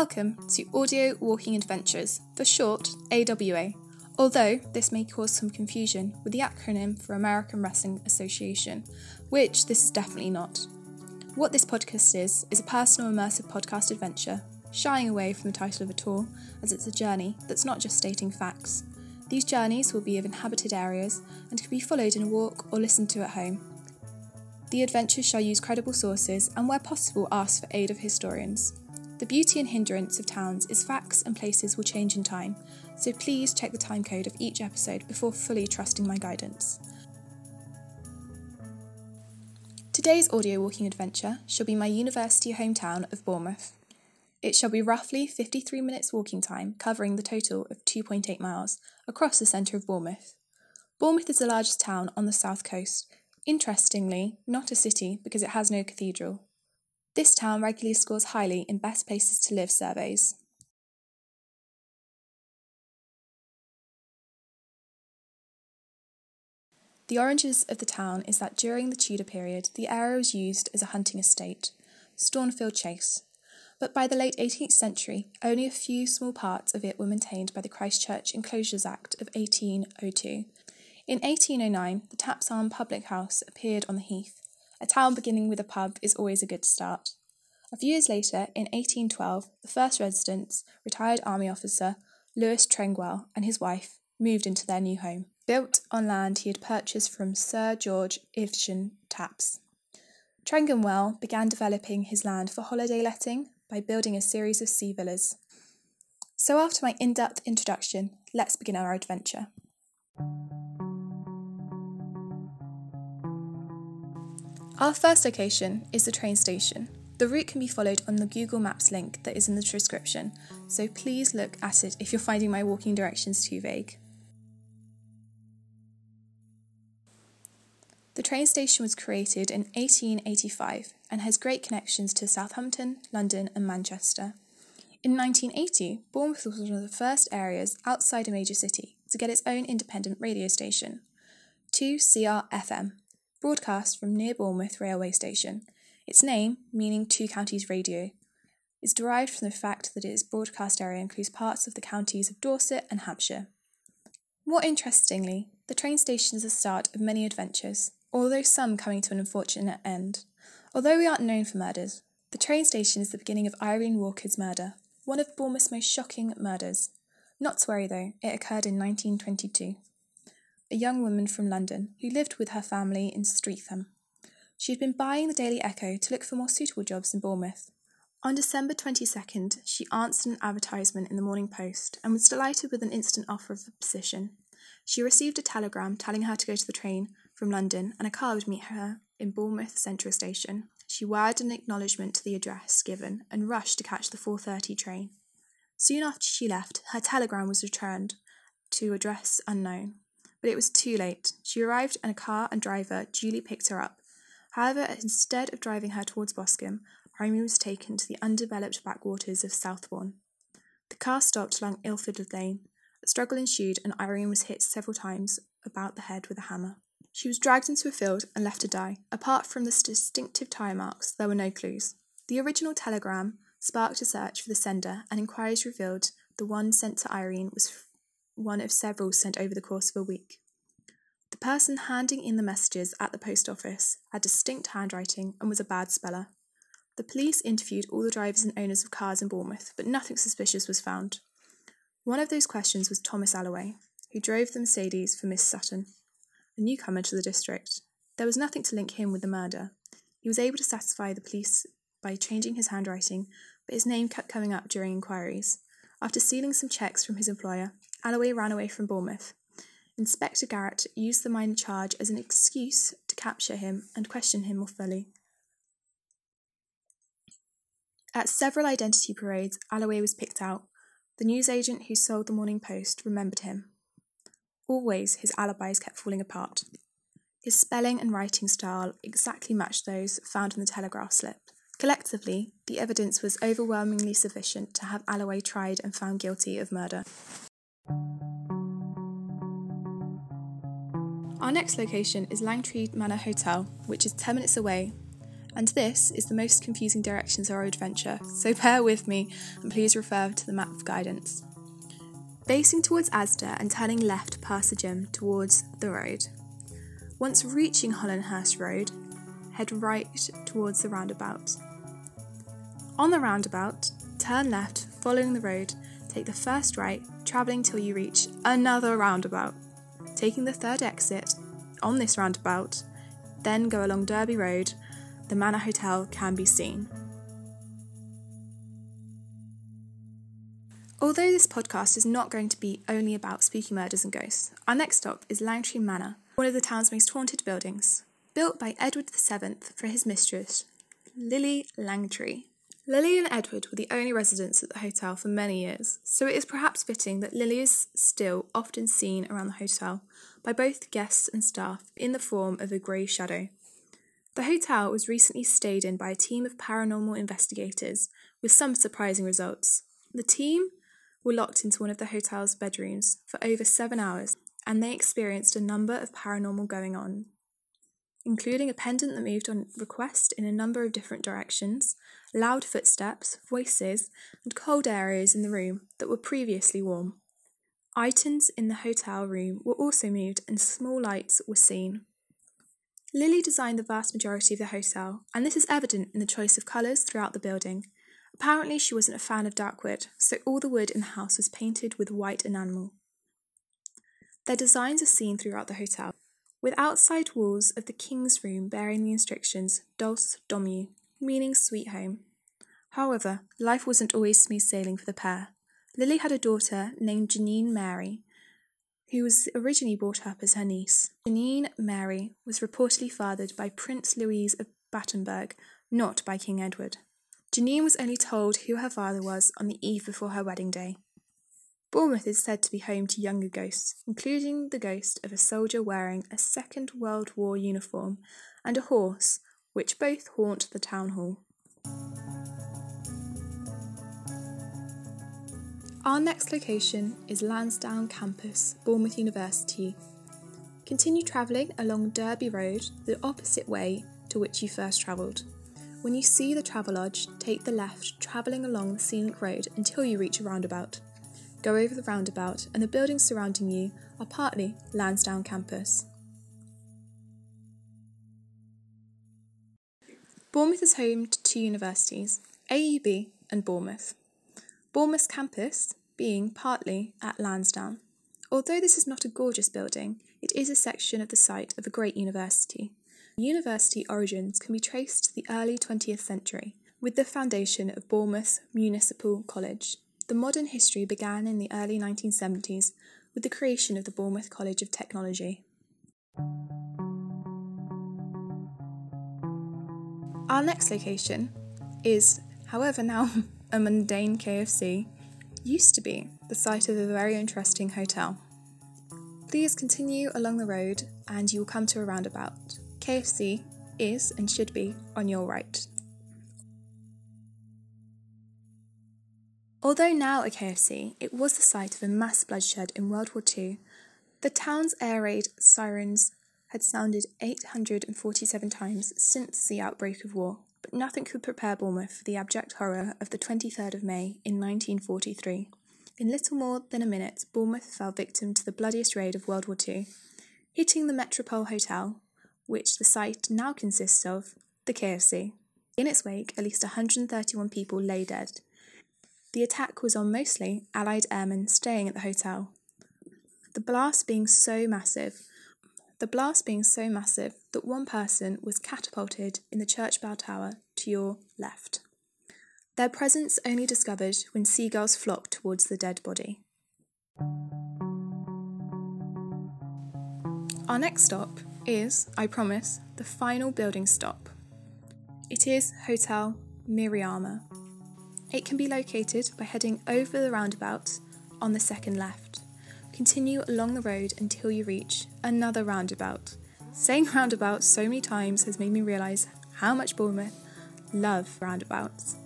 Welcome to Audio Walking Adventures, for short AWA, although this may cause some confusion with the acronym for American Wrestling Association, which this is definitely not. What this podcast is, is a personal immersive podcast adventure, shying away from the title of a tour, as it's a journey that's not just stating facts. These journeys will be of inhabited areas and can be followed in a walk or listened to at home. The adventures shall use credible sources and, where possible, ask for aid of historians. The beauty and hindrance of towns is facts and places will change in time, so please check the time code of each episode before fully trusting my guidance. Today's audio walking adventure shall be my university hometown of Bournemouth. It shall be roughly 53 minutes walking time, covering the total of 2.8 miles across the centre of Bournemouth. Bournemouth is the largest town on the south coast. Interestingly, not a city because it has no cathedral. This town regularly scores highly in Best Places to Live surveys. The oranges of the town is that during the Tudor period, the area was used as a hunting estate, Stourfield Chase. But by the late 18th century, only a few small parts of it were maintained by the Christchurch Enclosures Act of 1802. In 1809, the Tapps Arm Public House appeared on the heath, a town beginning with a pub is always a good start. A few years later, in 1812, the first residents, retired army officer Lewis Tregonwell and his wife, moved into their new home, built on land he had purchased from Sir George Ivison Tapps. Tregonwell began developing his land for holiday letting by building a series of sea villas. So, after my in depth introduction, let's begin our adventure. Our first location is the train station. The route can be followed on the Google Maps link that is in the description, so please look at it if you're finding my walking directions too vague. The train station was created in 1885 and has great connections to Southampton, London, and Manchester. In 1980, Bournemouth was one of the first areas outside a major city to get its own independent radio station, 2CR FM broadcast from near Bournemouth railway station. Its name, meaning Two Counties Radio, is derived from the fact that its broadcast area includes parts of the counties of Dorset and Hampshire. More interestingly, the train station is the start of many adventures, although some coming to an unfortunate end. Although we aren't known for murders, the train station is the beginning of Irene Walker's murder, one of Bournemouth's most shocking murders. Not to worry though, it occurred in 1922 a young woman from London who lived with her family in Streatham. She had been buying the Daily Echo to look for more suitable jobs in Bournemouth. On December 22nd, she answered an advertisement in the Morning Post and was delighted with an instant offer of the position. She received a telegram telling her to go to the train from London and a car would meet her in Bournemouth Central Station. She wired an acknowledgement to the address given and rushed to catch the 4:30 train. Soon after she left, her telegram was returned to address unknown but it was too late. She arrived and a car and driver duly picked her up. However, instead of driving her towards Boscombe, Irene was taken to the undeveloped backwaters of Southbourne. The car stopped along Iford Lane. A struggle ensued, and Irene was hit several times about the head with a hammer. She was dragged into a field and left to die. Apart from the distinctive tyre marks, there were no clues. The original telegram sparked a search for the sender, and inquiries revealed the one sent to Irene was one of several sent over the course of a week. The person handing in the messages at the post office had distinct handwriting and was a bad speller. The police interviewed all the drivers and owners of cars in Bournemouth, but nothing suspicious was found. One of those questions was Thomas Allaway, who drove the Mercedes for Miss Sutton, a newcomer to the district. There was nothing to link him with the murder. He was able to satisfy the police by changing his handwriting, but his name kept coming up during inquiries. After stealing some checks from his employer, Allaway ran away from Bournemouth. Inspector Garrett used the minor charge as an excuse to capture him and question him more fully. At several identity parades, Allaway was picked out. The newsagent who sold the Morning Post remembered him. Always his alibis kept falling apart. His spelling and writing style exactly matched those found on the telegraph slip. Collectively, the evidence was overwhelmingly sufficient to have Allaway tried and found guilty of murder. Our next location is Langtry Manor Hotel, which is 10 minutes away. and this is the most confusing directions of our adventure, so bear with me and please refer to the map of guidance. Facing towards Asda and turning left past the gym towards the road. Once reaching Holdenhurst Road, head right towards the roundabout. On the roundabout, turn left following the road, take the first right, travelling till you reach another roundabout. Taking the third exit on this roundabout, then go along Derby Road, the Manor Hotel can be seen. Although this podcast is not going to be only about spooky murders and ghosts, our next stop is Langtry Manor, one of the town's most haunted buildings, built by Edward VII for his mistress, Lillie Langtry. Lillie and Edward were the only residents at the hotel for many years, so it is perhaps fitting that Lillie is still often seen around the hotel by both guests and staff in the form of a grey shadow. The hotel was recently stayed in by a team of paranormal investigators with some surprising results. The team were locked into one of the hotel's bedrooms for over seven hours and they experienced a number of paranormal going on, including a pendant that moved on request in a number of different directions, loud footsteps, voices, and cold areas in the room that were previously warm. Items in the hotel room were also moved and small lights were seen. Lillie designed the vast majority of the hotel, and this is evident in the choice of colours throughout the building. Apparently, she wasn't a fan of dark wood, so all the wood in the house was painted with white enamel. Their designs are seen throughout the hotel, with outside walls of the king's room bearing the instructions Dulce Domu, meaning sweet home. However, life wasn't always smooth sailing for the pair. Lillie had a daughter named Janine Mary, who was originally brought up as her niece. Janine Mary was reportedly fathered by Prince Louis of Battenberg, not by King Edward. Janine was only told who her father was on the eve before her wedding day. Bournemouth is said to be home to younger ghosts, including the ghost of a soldier wearing a Second World War uniform and a horse, which both haunt the town hall. Our next location is Lansdowne Campus, Bournemouth University. Continue travelling along Derby Road the opposite way to which you first travelled. When you see the Travelodge, take the left, travelling along the scenic road until you reach a roundabout. Go over the roundabout, and the buildings surrounding you are partly Lansdowne Campus. Bournemouth is home to two universities, AUB and Bournemouth. Bournemouth campus being partly at Lansdowne. Although this is not a gorgeous building, it is a section of the site of a great university. University origins can be traced to the early 20th century, with the foundation of Bournemouth Municipal College. The modern history began in the early 1970s with the creation of the Bournemouth College of Technology. Our next location is, however, now a mundane KFC, used to be the site of a very interesting hotel. Please continue along the road and you will come to a roundabout. KFC is and should be on your right. Although now a KFC, it was the site of a mass bloodshed in World War II. The town's air raid sirens had sounded 847 times since the outbreak of war, but nothing could prepare Bournemouth for the abject horror of the 23rd of May in 1943. In little more than a minute, Bournemouth fell victim to the bloodiest raid of World War II, hitting the Metropole Hotel, which the site now consists of, the KFC. In its wake, at least 131 people lay dead. The attack was on mostly Allied airmen staying at the hotel. The blast being so massive, the blast being so massive that one person was catapulted in the church bell tower to your left. Their presence only discovered when seagulls flocked towards the dead body. Our next stop is, I promise, the final building stop. It is Hotel Miramar. It can be located by heading over the roundabout on the second left. Continue along the road until you reach another roundabout. Saying roundabout so many times has made me realise how much Bournemouth love roundabouts.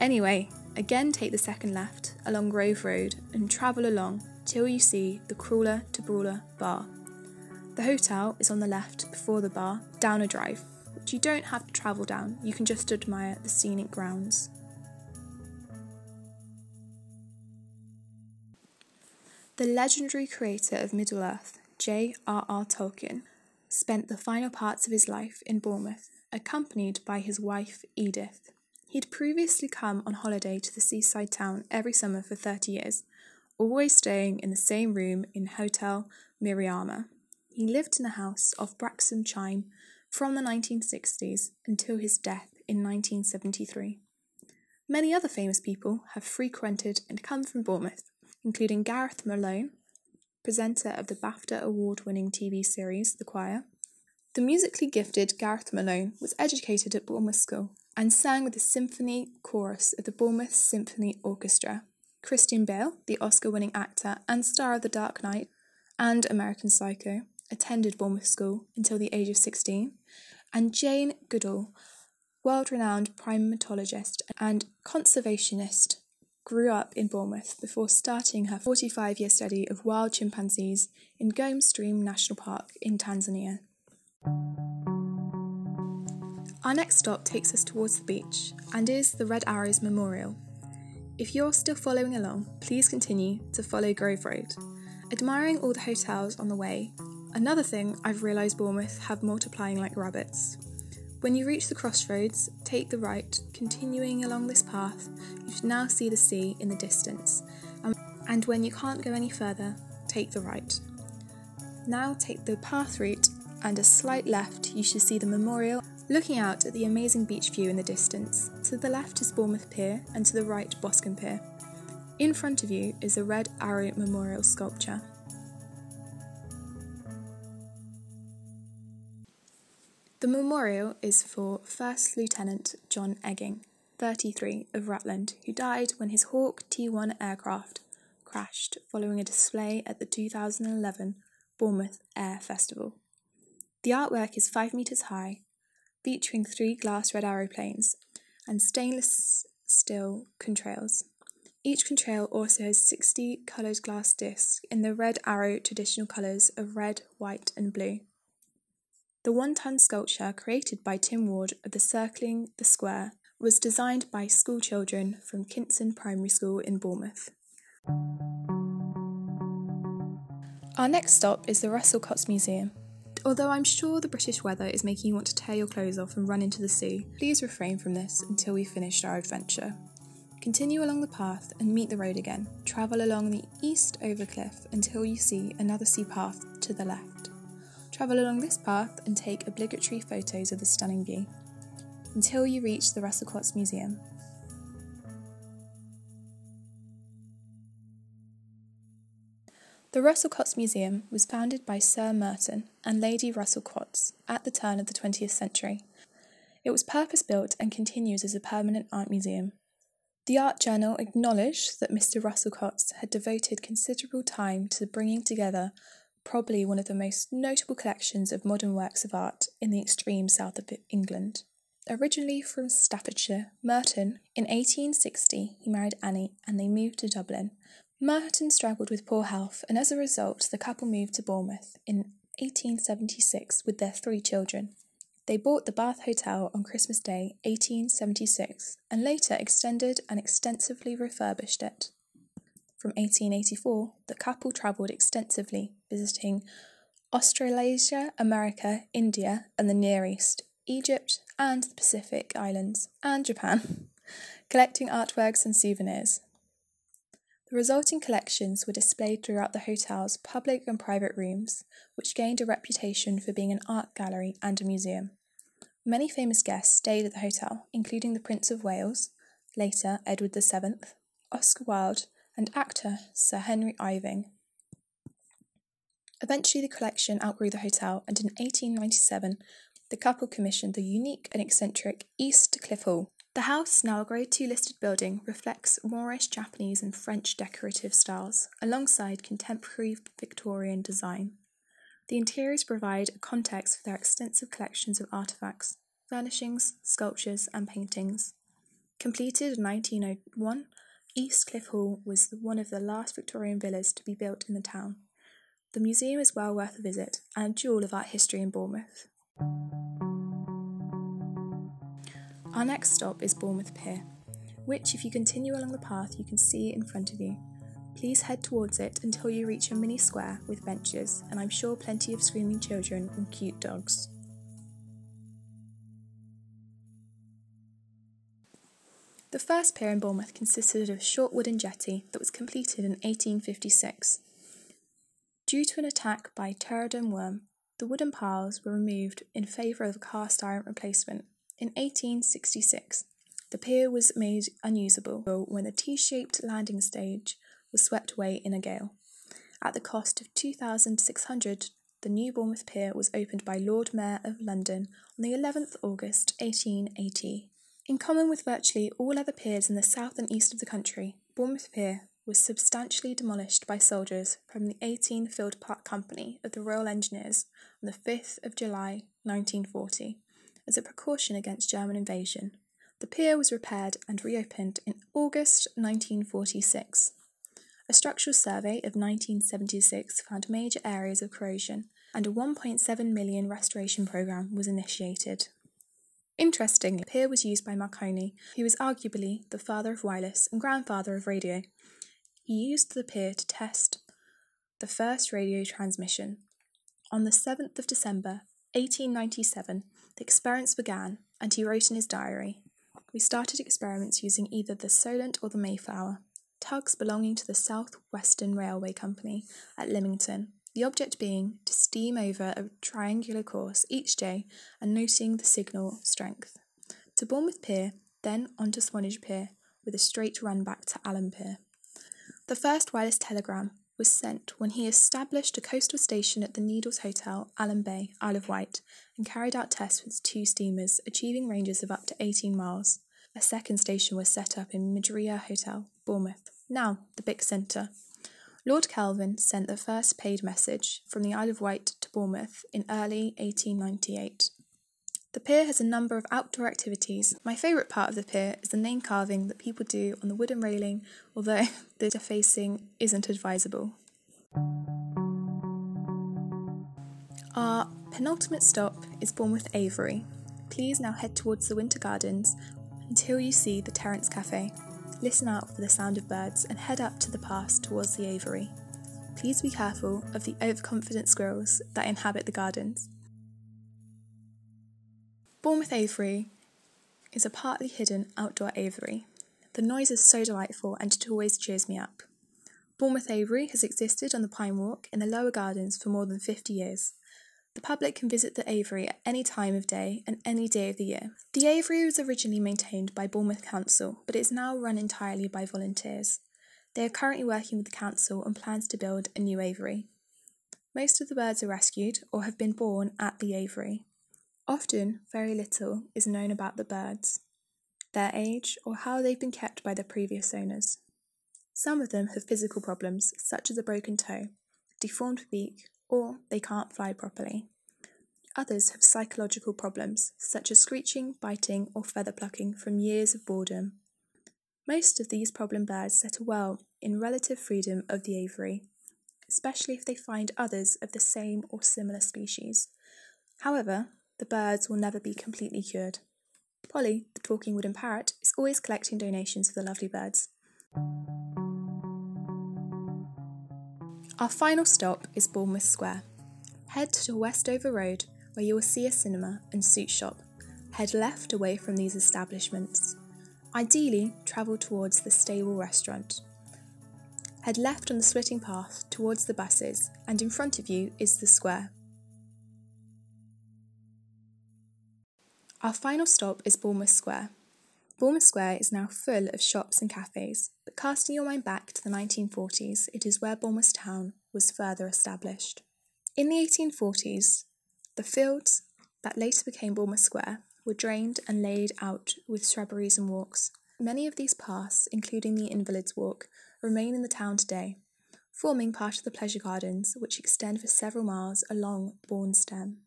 Anyway, again take the second left along Grove Road and travel along till you see the Crawler to Brawler bar. The hotel is on the left before the bar, down a drive. which you don't have to travel down, you can just admire the scenic grounds. The legendary creator of Middle Earth, J.R.R. Tolkien, spent the final parts of his life in Bournemouth, accompanied by his wife Edith. He'd previously come on holiday to the seaside town every summer for 30 years, always staying in the same room in Hotel Miramar. He lived in the house of Branksome Chine from the 1960s until his death in 1973. Many other famous people have frequented and come from Bournemouth, including Gareth Malone, presenter of the BAFTA award winning TV series The Choir. The musically gifted Gareth Malone was educated at Bournemouth School and sang with the symphony chorus of the Bournemouth Symphony Orchestra. Christian Bale, the Oscar winning actor and star of The Dark Knight and American Psycho, attended Bournemouth School until the age of 16, and Jane Goodall, world renowned primatologist and conservationist, grew up in Bournemouth before starting her 45 year study of wild chimpanzees in Gombe Stream National Park in Tanzania. Our next stop takes us towards the beach and is the Red Arrows Memorial. If you're still following along, please continue to follow Grove Road, admiring all the hotels on the way. Another thing I've realised Bournemouth have multiplying like rabbits. When you reach the crossroads, take the right. Continuing along this path, you should now see the sea in the distance. Um, and when you can't go any further, take the right. Now take the path route and a slight left, you should see the memorial. Looking out at the amazing beach view in the distance, to the left is Bournemouth Pier and to the right Boscombe Pier. In front of you is a Red Arrow Memorial sculpture. The memorial is for First Lieutenant John Egging, 33, of Rutland, who died when his Hawk T 1 aircraft crashed following a display at the 2011 Bournemouth Air Festival. The artwork is 5 metres high, featuring three glass red aeroplanes and stainless steel contrails. Each contrail also has 60 coloured glass discs in the red arrow traditional colours of red, white, and blue. The one ton sculpture created by Tim Ward of the Circling the Square was designed by schoolchildren from Kinson Primary School in Bournemouth. Our next stop is the Russell-Cotes Museum. Although I'm sure the British weather is making you want to tear your clothes off and run into the sea, please refrain from this until we've finished our adventure. Continue along the path and meet the road again. Travel along the east over cliff until you see another sea path to the left. Travel along this path and take obligatory photos of the stunning view until you reach the Russell-Cotes Museum. The Russell-Cotes Museum was founded by Sir Merton and Lady Russell-Cotes at the turn of the 20th century. It was purpose built and continues as a permanent art museum. The Art Journal acknowledged that Mr. Russell-Cotes had devoted considerable time to bringing together probably one of the most notable collections of modern works of art in the extreme south of England. Originally from Staffordshire, Merton, in 1860, he married Annie and they moved to Dublin. Merton struggled with poor health, and as a result, the couple moved to Bournemouth in 1876 with their three children. They bought the Bath Hotel on Christmas Day 1876 and later extended and extensively refurbished it. From 1884, the couple travelled extensively, visiting Australasia, America, India, and the Near East, Egypt, and the Pacific Islands, and Japan, collecting artworks and souvenirs. The resulting collections were displayed throughout the hotel's public and private rooms, which gained a reputation for being an art gallery and a museum. Many famous guests stayed at the hotel, including the Prince of Wales, later Edward VII, Oscar Wilde, and actor Sir Henry Irving. Eventually, the collection outgrew the hotel, and in 1897, the couple commissioned the unique and eccentric East Cliff Hall. The house, now a Grade 2 listed building, reflects Moorish, Japanese, and French decorative styles, alongside contemporary Victorian design. The interiors provide a context for their extensive collections of artefacts, furnishings, sculptures, and paintings. Completed in 1901, East Cliff Hall was one of the last Victorian villas to be built in the town. The museum is well worth a visit and a jewel of art history in Bournemouth. Our next stop is Bournemouth Pier, which, if you continue along the path, you can see in front of you. Please head towards it until you reach a mini square with benches, and I'm sure plenty of screaming children and cute dogs. The first pier in Bournemouth consisted of a short wooden jetty that was completed in 1856. Due to an attack by teredo worm, the wooden piles were removed in favour of a cast iron replacement. In 1866, the pier was made unusable when the T shaped landing stage was swept away in a gale. At the cost of 2,600, the new Bournemouth Pier was opened by Lord Mayor of London on the 11th August 1880. In common with virtually all other piers in the south and east of the country, Bournemouth Pier was substantially demolished by soldiers from the 18 Field Park Company of the Royal Engineers on the 5th of July 1940 as a precaution against German invasion. The pier was repaired and reopened in August 1946. A structural survey of 1976 found major areas of corrosion, and a 1.7 million restoration programme was initiated. Interestingly, pier was used by Marconi, who was arguably the father of wireless and grandfather of radio. He used the pier to test the first radio transmission. On the 7th of December, 1897, the experiments began, and he wrote in his diary We started experiments using either the Solent or the Mayflower, tugs belonging to the South Western Railway Company at Lymington, the object being to steam over a triangular course each day and noting the signal strength. To Bournemouth Pier, then on to Swanage Pier, with a straight run back to Alum Pier. The first wireless telegram was sent when he established a coastal station at the Needles Hotel, Alum Bay, Isle of Wight, and carried out tests with two steamers, achieving ranges of up to 18 miles. A second station was set up in Madeira Hotel, Bournemouth. Now, the big centre. Lord Kelvin sent the first paid message from the Isle of Wight to Bournemouth in early 1898. The pier has a number of outdoor activities. My favourite part of the pier is the name carving that people do on the wooden railing, although the defacing isn't advisable. Our penultimate stop is Bournemouth Aviary. Please now head towards the Winter Gardens until you see the Terence Cafe. Listen out for the sound of birds and head up to the pass towards the aviary. Please be careful of the overconfident squirrels that inhabit the gardens. Bournemouth Aviary is a partly hidden outdoor aviary. The noise is so delightful and it always cheers me up. Bournemouth Aviary has existed on the Pine Walk in the lower gardens for more than 50 years. The public can visit the aviary at any time of day and any day of the year. The aviary was originally maintained by Bournemouth Council, but is now run entirely by volunteers. They are currently working with the council on plans to build a new aviary. Most of the birds are rescued or have been born at the aviary. Often, very little is known about the birds, their age, or how they've been kept by their previous owners. Some of them have physical problems, such as a broken toe, deformed beak, or they can't fly properly. Others have psychological problems, such as screeching, biting, or feather plucking from years of boredom. Most of these problem birds settle well in relative freedom of the aviary, especially if they find others of the same or similar species. However, the birds will never be completely cured. Polly, the talking wooden parrot, is always collecting donations for the lovely birds. Our final stop is Bournemouth Square. Head to Westover Road, where you will see a cinema and suit shop. Head left away from these establishments. Ideally, travel towards the stable restaurant. Head left on the splitting path towards the buses, and in front of you is the square. Our final stop is Bournemouth Square. Bournemouth Square is now full of shops and cafes, casting your mind back to the 1940s, it is where Bournemouth town was further established. In the 1840s, the fields that later became Bournemouth Square were drained and laid out with shrubberies and walks. Many of these paths, including the Invalids Walk, remain in the town today, forming part of the pleasure gardens which extend for several miles along Bourne Stream.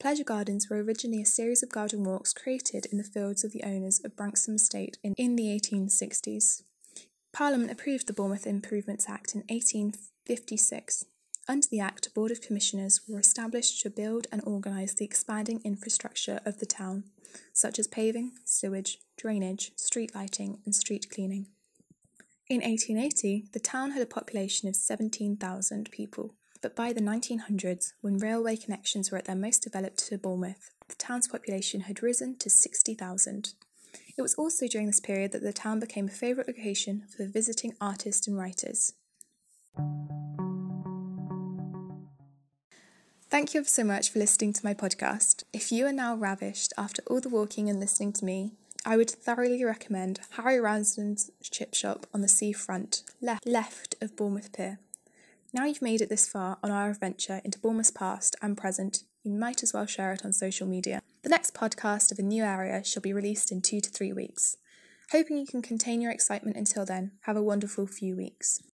Pleasure Gardens were originally a series of garden walks created in the fields of the owners of Branksome Estate in, in the 1860s. Parliament approved the Bournemouth Improvements Act in 1856. Under the Act, a Board of Commissioners were established to build and organise the expanding infrastructure of the town, such as paving, sewage, drainage, street lighting, and street cleaning. In 1880, the town had a population of 17,000 people, but by the 1900s, when railway connections were at their most developed to Bournemouth, the town's population had risen to 60,000. It was also during this period that the town became a favourite location for visiting artists and writers. Thank you so much for listening to my podcast. If you are now ravished after all the walking and listening to me, I would thoroughly recommend Harry Ramsden's Chip Shop on the seafront, left, left of Bournemouth Pier. Now you've made it this far on our adventure into Bournemouth's past and present, you might as well share it on social media. The next podcast of a new area shall be released in two to three weeks. Hoping you can contain your excitement until then, have a wonderful few weeks.